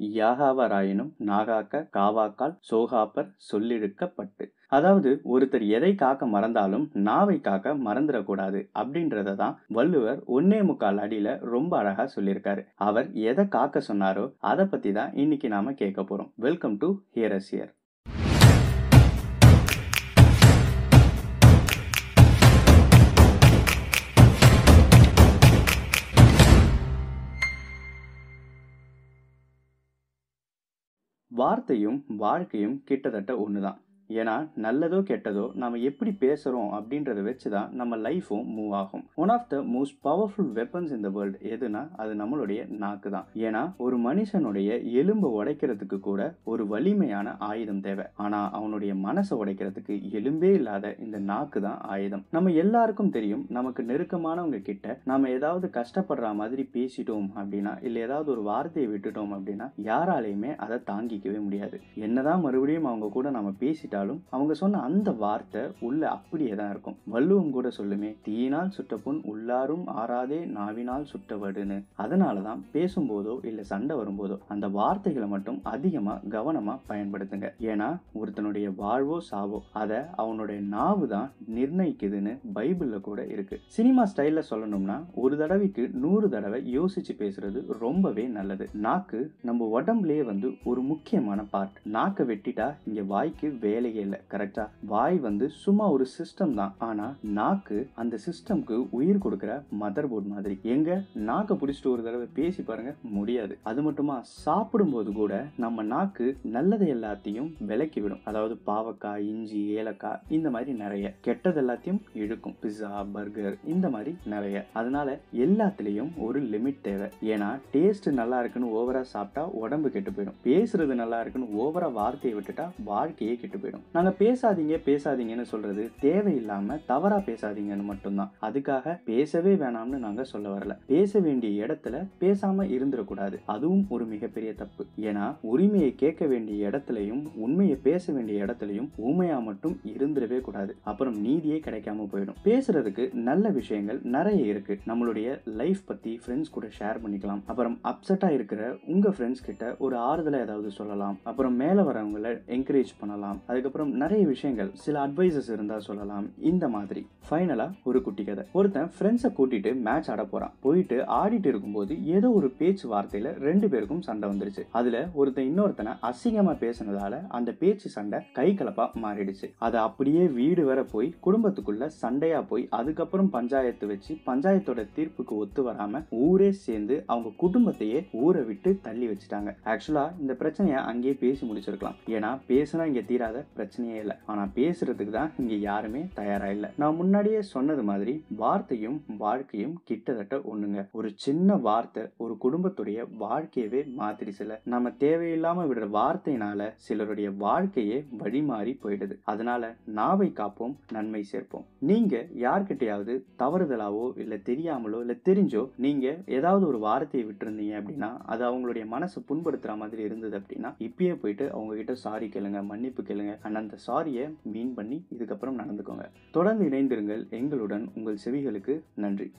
யாகாவராயினும் நாகாக்க காவாக்கால் சோகாப்பர் சொல்லிழுக்கப்பட்டு அதாவது ஒருத்தர் எதை காக்க மறந்தாலும் நாவை காக்க மறந்துடக்கூடாது அப்படின்றத தான் வள்ளுவர் ஒன்னே முக்கால் அடியில ரொம்ப அழகா சொல்லியிருக்காரு. அவர் எதை காக்க சொன்னாரோ அதை பத்தி தான் இன்னைக்கு நாம கேட்க போறோம். வெல்கம் டு ஹியரஸ் ஹியர் வார்த்தையும் வாழ்க்கையும் கிட்டத்தட்ட ஒன்று தான் ஏன்னா நல்லதோ கெட்டதோ நம்ம எப்படி பேசுகிறோம் அப்படின்றத வச்சு தான் நம்ம லைஃப்பும் மூவ் ஆகும். One of the most powerful weapons இந்த வேர்ல்டு எதுனா அது நம்மளுடைய நாக்கு தான் ஏன்னா ஒரு மனுஷனுடைய எலும்பை உடைக்கிறதுக்கு கூட ஒரு வலிமையான ஆயுதம் தேவை. ஆனால் அவனுடைய மனசை உடைக்கிறதுக்கு எலும்பே இல்லாத இந்த நாக்கு தான் ஆயுதம். நம்ம எல்லாருக்கும் தெரியும் நமக்கு நெருக்கமானவங்க கிட்ட நம்ம ஏதாவது கஷ்டப்படுற மாதிரி பேசிட்டோம் அப்படின்னா இல்லை ஏதாவது ஒரு வார்த்தையை விட்டுட்டோம் அப்படின்னா யாராலையுமே அதை தாங்கிக்கவே முடியாது. என்னதான் மறுபடியும் அவங்க கூட நம்ம பேசிட்டோம் கேட்டாலும் அவங்க சொன்ன அந்த வார்த்தை உள்ள அப்படியே தான் இருக்கும். வள்ளுவம் கூட சொல்லுமே தீயினால் சுட்ட புண் உள்ளாரும் ஆறாதே நாவினால் சுட்டவடுன்னு. அதனால தான் பேசும்போதோ இல்லை சண்டை வரும்போதோ அந்த வார்த்தைகளை மட்டும் அதிகமாக கவனமாக பயன்படுத்துங்க. ஏன்னா ஒருத்தனுடைய வாழ்வோ சாவோ அதை அவனுடைய நாவு தான் நிர்ணயிக்குதுன்னு பைபிளில் கூட இருக்கு. சினிமா ஸ்டைலில் சொல்லணும்னா ஒரு தடவைக்கு நூறு தடவை யோசிச்சு பேசுறது ரொம்பவே நல்லது. நாக்கு நம்ம உடம்புலயே வந்து ஒரு முக்கியமான பார்ட் நாக்கை வெட்டிட்டா இங்க வாய்க்கு வேலை வேலையே இல்லை கரெக்டா வாய் வந்து சும்மா ஒரு சிஸ்டம் தான். ஆனா நாக்கு அந்த சிஸ்டம்க்கு உயிர் கொடுக்குற மதர் போர்ட் மாதிரி. எங்க? நாக்கை பிடிச்சிட்டு ஒரு தடவை பேசி பாருங்க முடியாது. அது மட்டுமா சாப்பிடும்போது கூட நம்ம நாக்கு நல்லது எல்லாத்தையும் விலக்கி விடும். அதாவது பாவக்காய் இஞ்சி ஏலக்காய் இந்த மாதிரி நிறைய. கெட்டது எல்லாத்தையும் இழுக்கும். பிஸா பர்கர் இந்த மாதிரி நிறைய. அதனால எல்லாத்துலேயும் ஒரு லிமிட் தேவை. ஏன்னா டேஸ்ட் நல்லா இருக்குன்னு ஓவரா சாப்பிட்டா உடம்பு கெட்டு போயிடும். பேசுறது நல்லா இருக்குன்னு ஓவரா வார்த்தையை விட்டுட்டா வாழ்க்கையே கெட்டு போயிடும். நாங்க பேசாதீங்க பேசாதீங்கன்னு சொல்றது தேவையில்லாம தவறா பேசாதீங்கன்னு மட்டும்தான். அதுக்காக பேசவே வேணாம்னு நாங்க சொல்ல வரல. பேச வேண்டிய இடத்துல பேசாம இருந்துடக்கூடாது. அதுவும் ஒரு மிகப்பெரிய தப்பு. ஏன்னா உரிமையை கேட்க வேண்டிய இடத்துலையும் உண்மையை பேச வேண்டிய இடத்துலையும் ஊமையா மட்டும் இருந்துடவே கூடாது. அப்புறம் நீதியே கிடைக்காம போயிடும். பேசுறதுக்கு நல்ல விஷயங்கள் நிறைய இருக்கு. நம்மளுடைய லைஃப் பத்தி ஃப்ரெண்ட்ஸ் கூட ஷேர் பண்ணிக்கலாம். அப்புறம் அப்செட்டா இருக்கிற உங்க ஃப்ரெண்ட்ஸ் கிட்ட ஒரு ஆறுதலை ஏதாவது சொல்லலாம். அப்புறம் மேல வரவங்களை என்கரேஜ் பண்ணலாம். அதுக்கப்புறம் நிறைய விஷயங்கள் சில அட்வைசஸ் இருந்தால் சொல்லலாம். இந்த மாதிரி ஃபைனலாக ஒரு குட்டி கதை. ஒருத்தன் ஃப்ரெண்ட்ஸை கூட்டிட்டு மேட்ச் ஆட போகிறான் போயிட்டு ஆடிட்டு இருக்கும்போது ஏதோ ஒரு பேச்சு வார்த்தையில் ரெண்டு பேருக்கும் சண்டை வந்துருச்சு. அதில் ஒருத்தன் இன்னொருத்தனை அசிங்கமாக பேசினதால அந்த பேச்சு சண்டை கை கலப்பாக மாறிடுச்சு. அதை அப்படியே வீடு வர போய் குடும்பத்துக்குள்ள சண்டையாக போய் அதுக்கப்புறம் பஞ்சாயத்து வச்சு பஞ்சாயத்தோட தீர்ப்புக்கு ஒத்து வராமல் ஊரே சேர்ந்து அவங்க குடும்பத்தையே ஊரை விட்டு தள்ளி வச்சுட்டாங்க. ஆக்சுவலாக இந்த பிரச்சனையை அங்கேயே பேசி முடிச்சிருக்கலாம். ஏன்னா பேசினா இங்கே தீராத பிரச்சனையே இல்லை. ஆனால் பேசுறதுக்கு தான் இங்கே யாருமே தயாராக இல்லை. நான் முன்னாடியே சொன்னது மாதிரி வார்த்தையும் வாழ்க்கையும் கிட்டத்தட்ட ஒண்ணுங்க. ஒரு சின்ன வார்த்தை ஒரு குடும்பத்துடைய வாழ்க்கையவே மாத்திடுச்சுல. நம்ம தேவையில்லாம விடுற வார்த்தையினால சிலருடைய வாழ்க்கையே வழிமாறி போயிடுது. அதனால நாவை காப்போம் நன்மை சேர்ப்போம். நீங்க யார்கிட்டயாவது தவறுதலாவோ இல்ல தெரியாமலோ இல்ல தெரிஞ்சோ நீங்க ஏதாவது ஒரு வார்த்தையை விட்டுருந்தீங்க அப்படின்னா அது அவங்களுடைய மனசை புண்படுத்துற மாதிரி இருந்தது அப்படின்னா இப்பயே போயிட்டு அவங்க கிட்ட சாரி கேளுங்க மன்னிப்பு கேளுங்க அண்ட் அந்த சாரியை மீன் பண்ணி இதுக்கப்புறம் நடந்துக்கோங்க. தொடர்ந்து இணைந்திருங்கள். எங்களுடன் உங்கள் செவிகளுக்கு நன்றி.